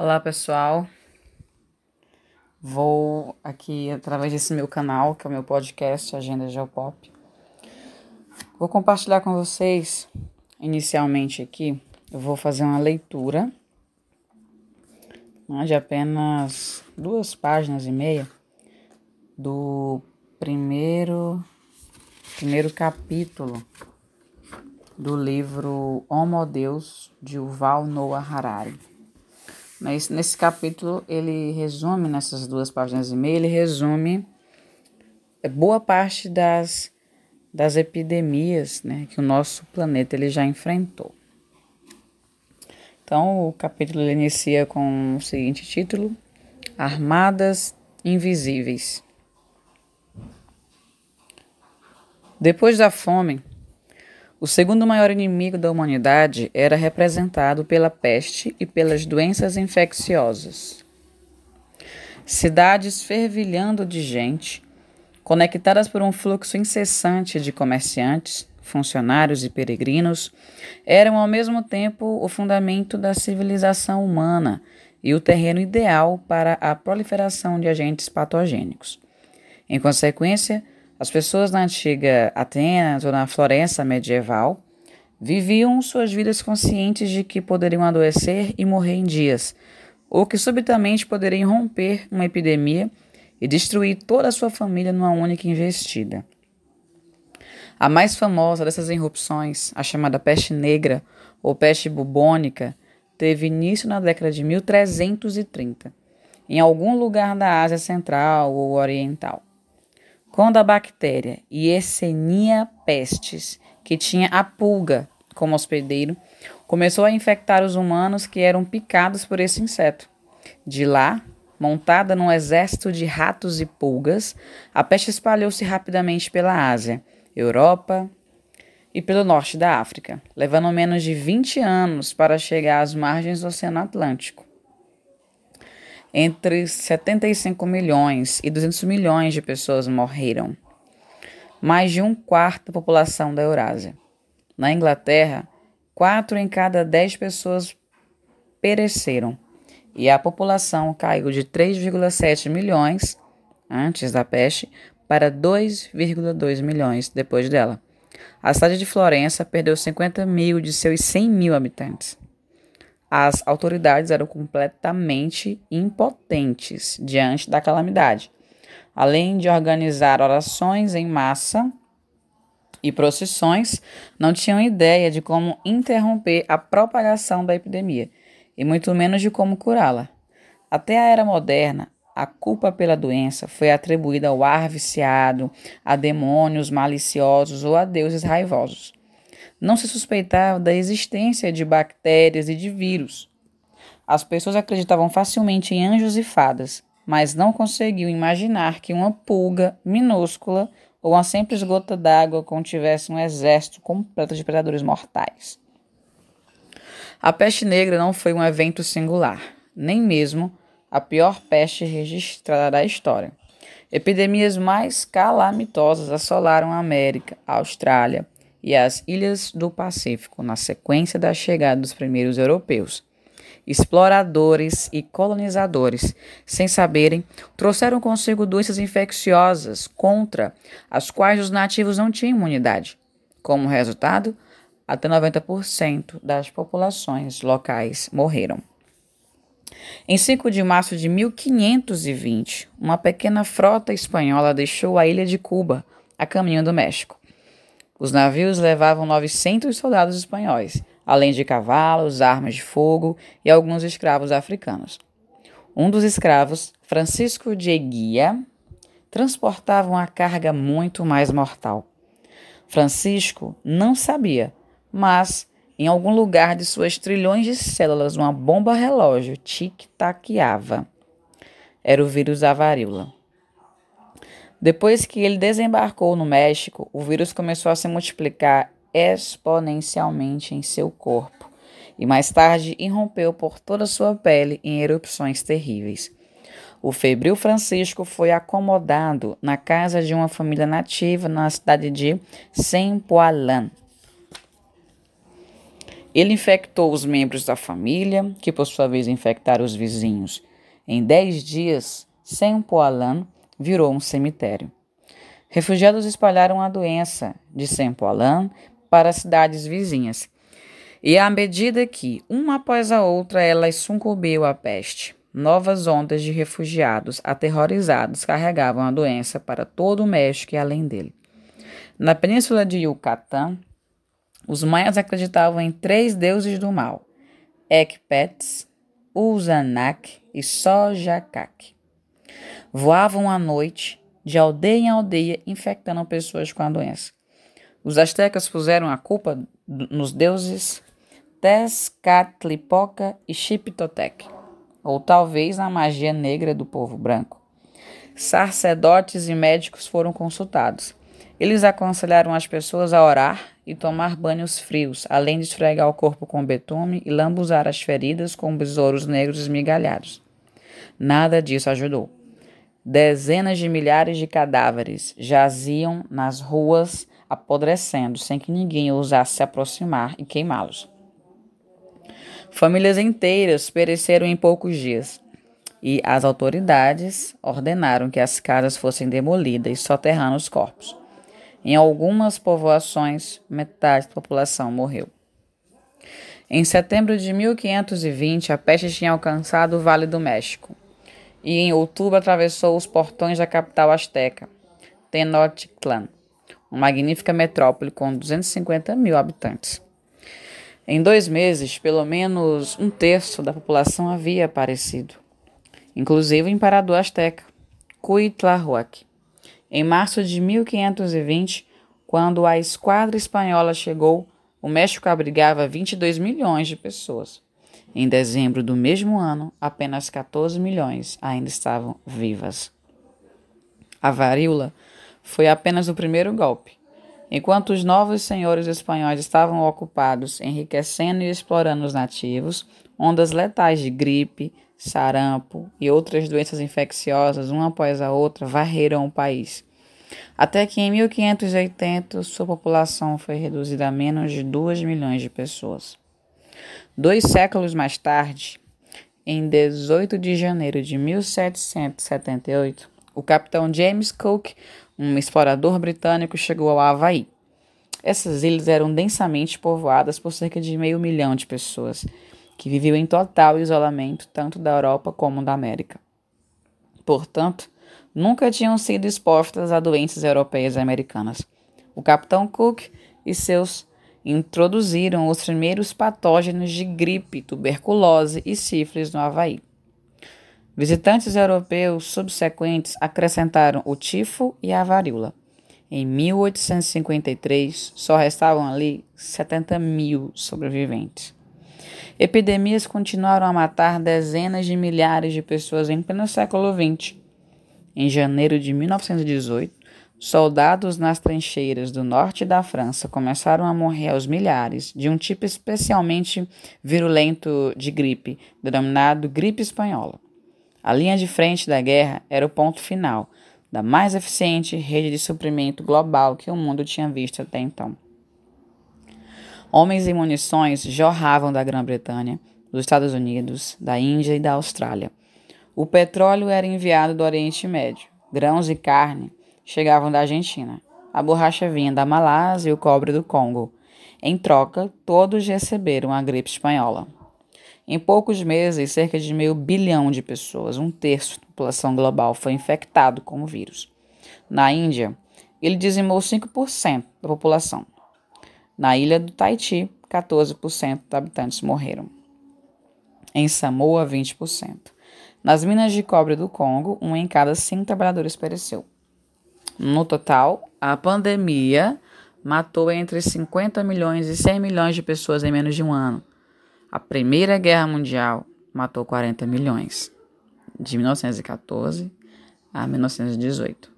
Olá pessoal, vou aqui através desse meu canal, que é o meu podcast Agenda Geopop, vou compartilhar com vocês, inicialmente aqui, eu vou fazer uma leitura né, de apenas duas páginas e meia do primeiro, primeiro capítulo do livro Homo Deus de Yuval Noah Harari. Nesse, nesse capítulo, ele resume, nessas duas páginas e meia, ele resume é, boa parte das, das epidemias né, que o nosso planeta ele já enfrentou. Então, o capítulo inicia com o seguinte título: Armadas Invisíveis. Depois da fome, o segundo maior inimigo da humanidade era representado pela peste e pelas doenças infecciosas. Cidades fervilhando de gente, conectadas por um fluxo incessante de comerciantes, funcionários e peregrinos, eram ao mesmo tempo o fundamento da civilização humana e o terreno ideal para a proliferação de agentes patogênicos. Em consequência, as pessoas na antiga Atenas ou na Florença medieval viviam suas vidas conscientes de que poderiam adoecer e morrer em dias, ou que subitamente poderiam romper uma epidemia e destruir toda a sua família numa única investida. A mais famosa dessas irrupções, a chamada peste negra ou peste bubônica, teve início na década de 1330, em algum lugar da Ásia Central ou Oriental. Quando a bactéria Yersinia pestis, que tinha a pulga como hospedeiro, começou a infectar os humanos que eram picados por esse inseto. De lá, montada num exército de ratos e pulgas, a peste espalhou-se rapidamente pela Ásia, Europa e pelo norte da África, levando menos de 20 anos para chegar às margens do Oceano Atlântico entre 75 milhões e 200 milhões de pessoas morreram. Mais de um quarto da população da Eurásia. Na Inglaterra, quatro em cada dez pessoas pereceram e a população caiu de 3,7 milhões antes da peste para 2,2 milhões depois dela. A cidade de Florença perdeu 50 mil de seus 100 mil habitantes as autoridades eram completamente impotentes diante da calamidade. Além de organizar orações em massa e procissões, não tinham ideia de como interromper a propagação da epidemia, e muito menos de como curá-la. Até a era moderna, a culpa pela doença foi atribuída ao ar viciado, a demônios maliciosos ou a deuses raivosos. Não se suspeitava da existência de bactérias e de vírus. As pessoas acreditavam facilmente em anjos e fadas, mas não conseguiam imaginar que uma pulga minúscula ou uma simples gota d'água contivesse um exército completo de predadores mortais. A peste negra não foi um evento singular, nem mesmo a pior peste registrada da história. Epidemias mais calamitosas assolaram a América, a Austrália, e as ilhas do Pacífico na sequência da chegada dos primeiros europeus. Exploradores e colonizadores, sem saberem, trouxeram consigo doenças infecciosas contra as quais os nativos não tinham imunidade. Como resultado, até 90% das populações locais morreram. Em 5 de março de 1520, uma pequena frota espanhola deixou a ilha de Cuba a caminho do México. Os navios levavam 900 soldados espanhóis, além de cavalos, armas de fogo e alguns escravos africanos. Um dos escravos, Francisco de Eguia, transportava uma carga muito mais mortal. Francisco não sabia, mas em algum lugar de suas trilhões de células uma bomba relógio tic-taqueava. Era o vírus da varíola. Depois que ele desembarcou no México, o vírus começou a se multiplicar exponencialmente em seu corpo e mais tarde irrompeu por toda a sua pele em erupções terríveis. O febril Francisco foi acomodado na casa de uma família nativa na cidade de Sempoalán. Ele infectou os membros da família, que por sua vez infectaram os vizinhos. Em dez dias, Saint-Poilin virou um cemitério. Refugiados espalharam a doença de Saint-Poilin para as cidades vizinhas. E à medida que, uma após a outra, elas sucumbiu à peste, novas ondas de refugiados aterrorizados carregavam a doença para todo o México e além dele. Na península de Yucatán, os maias acreditavam em três deuses do mal: Ekpets, Uzanak e Sojacac. Voavam à noite de aldeia em aldeia, infectando pessoas com a doença. Os astecas puseram a culpa nos deuses Tezcatlipoca e Xiptotec, ou talvez na magia negra do povo branco. Sacerdotes e médicos foram consultados. Eles aconselharam as pessoas a orar e tomar banhos frios, além de esfregar o corpo com betume e lambuzar as feridas com besouros negros esmigalhados. Nada disso ajudou. Dezenas de milhares de cadáveres jaziam nas ruas, apodrecendo, sem que ninguém ousasse se aproximar e queimá-los. Famílias inteiras pereceram em poucos dias, e as autoridades ordenaram que as casas fossem demolidas e soterrando os corpos. Em algumas povoações, metade da população morreu. Em setembro de 1520, a peste tinha alcançado o Vale do México e em outubro atravessou os portões da capital asteca, Tenochtitlan, uma magnífica metrópole com 250 mil habitantes. Em dois meses, pelo menos um terço da população havia aparecido, inclusive o imperador asteca, Cuitlahuac. Em março de 1520, quando a esquadra espanhola chegou, o México abrigava 22 milhões de pessoas. Em dezembro do mesmo ano, apenas 14 milhões ainda estavam vivas. A varíola foi apenas o primeiro golpe. Enquanto os novos senhores espanhóis estavam ocupados enriquecendo e explorando os nativos, ondas letais de gripe, sarampo e outras doenças infecciosas, uma após a outra, varreram o país. Até que em 1580 sua população foi reduzida a menos de 2 milhões de pessoas. Dois séculos mais tarde, em 18 de janeiro de 1778, o capitão James Cook, um explorador britânico, chegou ao Havaí. Essas ilhas eram densamente povoadas por cerca de meio milhão de pessoas, que viviam em total isolamento tanto da Europa como da América. Portanto, nunca tinham sido expostas a doenças europeias e americanas. O capitão Cook e seus introduziram os primeiros patógenos de gripe, tuberculose e sífilis no Havaí. Visitantes europeus subsequentes acrescentaram o tifo e a varíola. Em 1853, só restavam ali 70 mil sobreviventes. Epidemias continuaram a matar dezenas de milhares de pessoas em pleno século XX. Em janeiro de 1918, Soldados nas trincheiras do norte da França começaram a morrer aos milhares de um tipo especialmente virulento de gripe, denominado gripe espanhola. A linha de frente da guerra era o ponto final da mais eficiente rede de suprimento global que o mundo tinha visto até então. Homens e munições jorravam da Grã-Bretanha, dos Estados Unidos, da Índia e da Austrália. O petróleo era enviado do Oriente Médio, grãos e carne chegavam da Argentina. A borracha vinha da Malásia e o cobre do Congo. Em troca, todos receberam a gripe espanhola. Em poucos meses, cerca de meio bilhão de pessoas, um terço da população global, foi infectado com o vírus. Na Índia, ele dizimou 5% da população. Na ilha do Tahiti, 14% dos habitantes morreram. Em Samoa, 20%. Nas minas de cobre do Congo, um em cada cinco trabalhadores pereceu. No total, a pandemia matou entre 50 milhões e 100 milhões de pessoas em menos de um ano. A Primeira Guerra Mundial matou 40 milhões, de 1914 a 1918.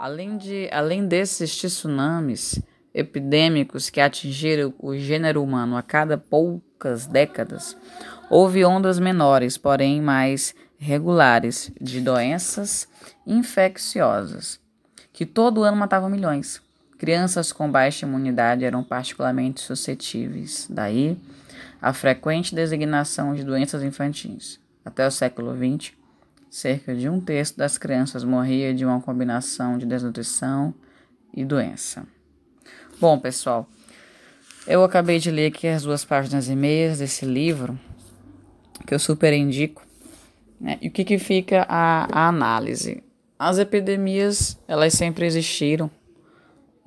Além, de, além desses tsunamis epidêmicos que atingiram o gênero humano a cada poucas décadas, houve ondas menores, porém mais regulares de doenças infecciosas, que todo ano matavam milhões. Crianças com baixa imunidade eram particularmente suscetíveis, daí a frequente designação de doenças infantis. Até o século XX, cerca de um terço das crianças morria de uma combinação de desnutrição e doença. Bom, pessoal, eu acabei de ler aqui as duas páginas e meias desse livro, que eu super indico. Né? E o que, que fica a, a análise? As epidemias, elas sempre existiram,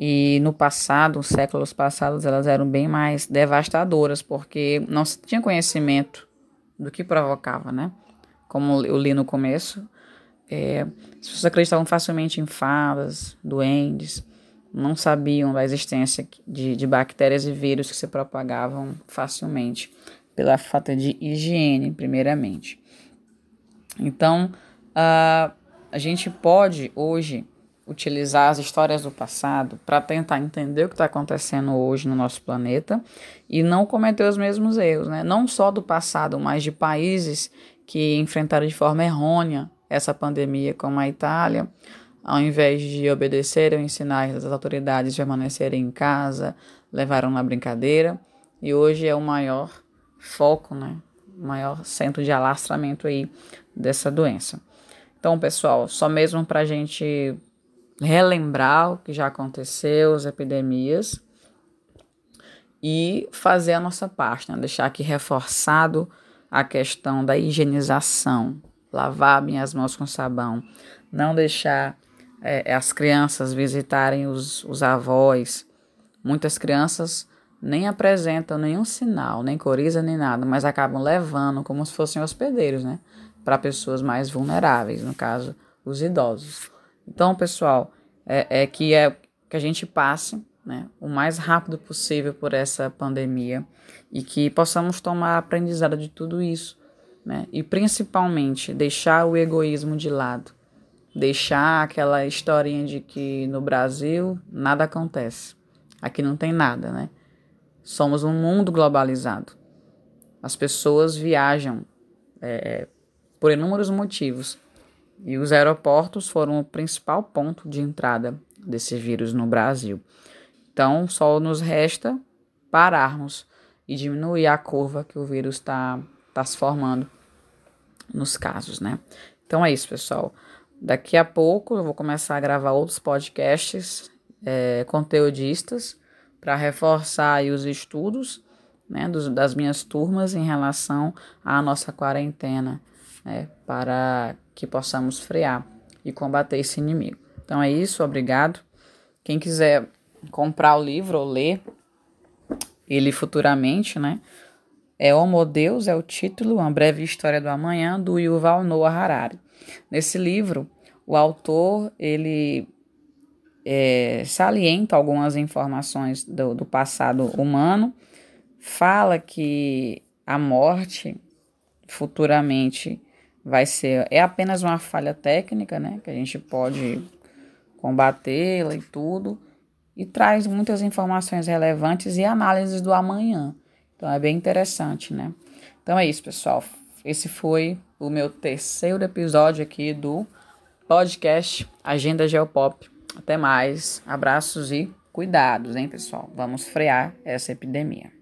e no passado, séculos passados, elas eram bem mais devastadoras, porque não se tinha conhecimento do que provocava, né? Como eu li no começo, é, as pessoas acreditavam facilmente em fadas, duendes, não sabiam da existência de, de bactérias e vírus que se propagavam facilmente pela falta de higiene, primeiramente. Então, uh, a gente pode hoje utilizar as histórias do passado para tentar entender o que está acontecendo hoje no nosso planeta e não cometer os mesmos erros, né? Não só do passado, mas de países que enfrentaram de forma errônea essa pandemia, como a Itália, ao invés de obedecerem os sinais das autoridades de permanecerem em casa, levaram na brincadeira e hoje é o maior foco, né? Maior centro de alastramento aí dessa doença. Então, pessoal, só mesmo para a gente relembrar o que já aconteceu, as epidemias, e fazer a nossa parte, né? deixar aqui reforçado a questão da higienização, lavar minhas mãos com sabão, não deixar é, as crianças visitarem os, os avós. Muitas crianças nem apresentam nenhum sinal, nem coriza, nem nada, mas acabam levando como se fossem hospedeiros, né? Para pessoas mais vulneráveis, no caso, os idosos. Então, pessoal, é, é que é que a gente passe né, o mais rápido possível por essa pandemia e que possamos tomar aprendizado de tudo isso, né? E principalmente deixar o egoísmo de lado, deixar aquela historinha de que no Brasil nada acontece, aqui não tem nada, né? Somos um mundo globalizado. As pessoas viajam é, por inúmeros motivos e os aeroportos foram o principal ponto de entrada desse vírus no Brasil. Então, só nos resta pararmos e diminuir a curva que o vírus está tá se formando nos casos, né? Então é isso, pessoal. Daqui a pouco eu vou começar a gravar outros podcasts é, conteudistas para reforçar os estudos né, dos, das minhas turmas em relação à nossa quarentena, né, para que possamos frear e combater esse inimigo. Então é isso, obrigado. Quem quiser comprar o livro ou ler ele futuramente, né? É Homo Deus é o título, uma breve história do amanhã do Yuval Noah Harari. Nesse livro, o autor ele é, salienta algumas informações do, do passado humano, fala que a morte futuramente vai ser é apenas uma falha técnica, né, que a gente pode combatê-la e tudo, e traz muitas informações relevantes e análises do amanhã. Então é bem interessante, né? Então é isso, pessoal. Esse foi o meu terceiro episódio aqui do podcast Agenda Geopop. Até mais. Abraços e cuidados, hein, pessoal? Vamos frear essa epidemia.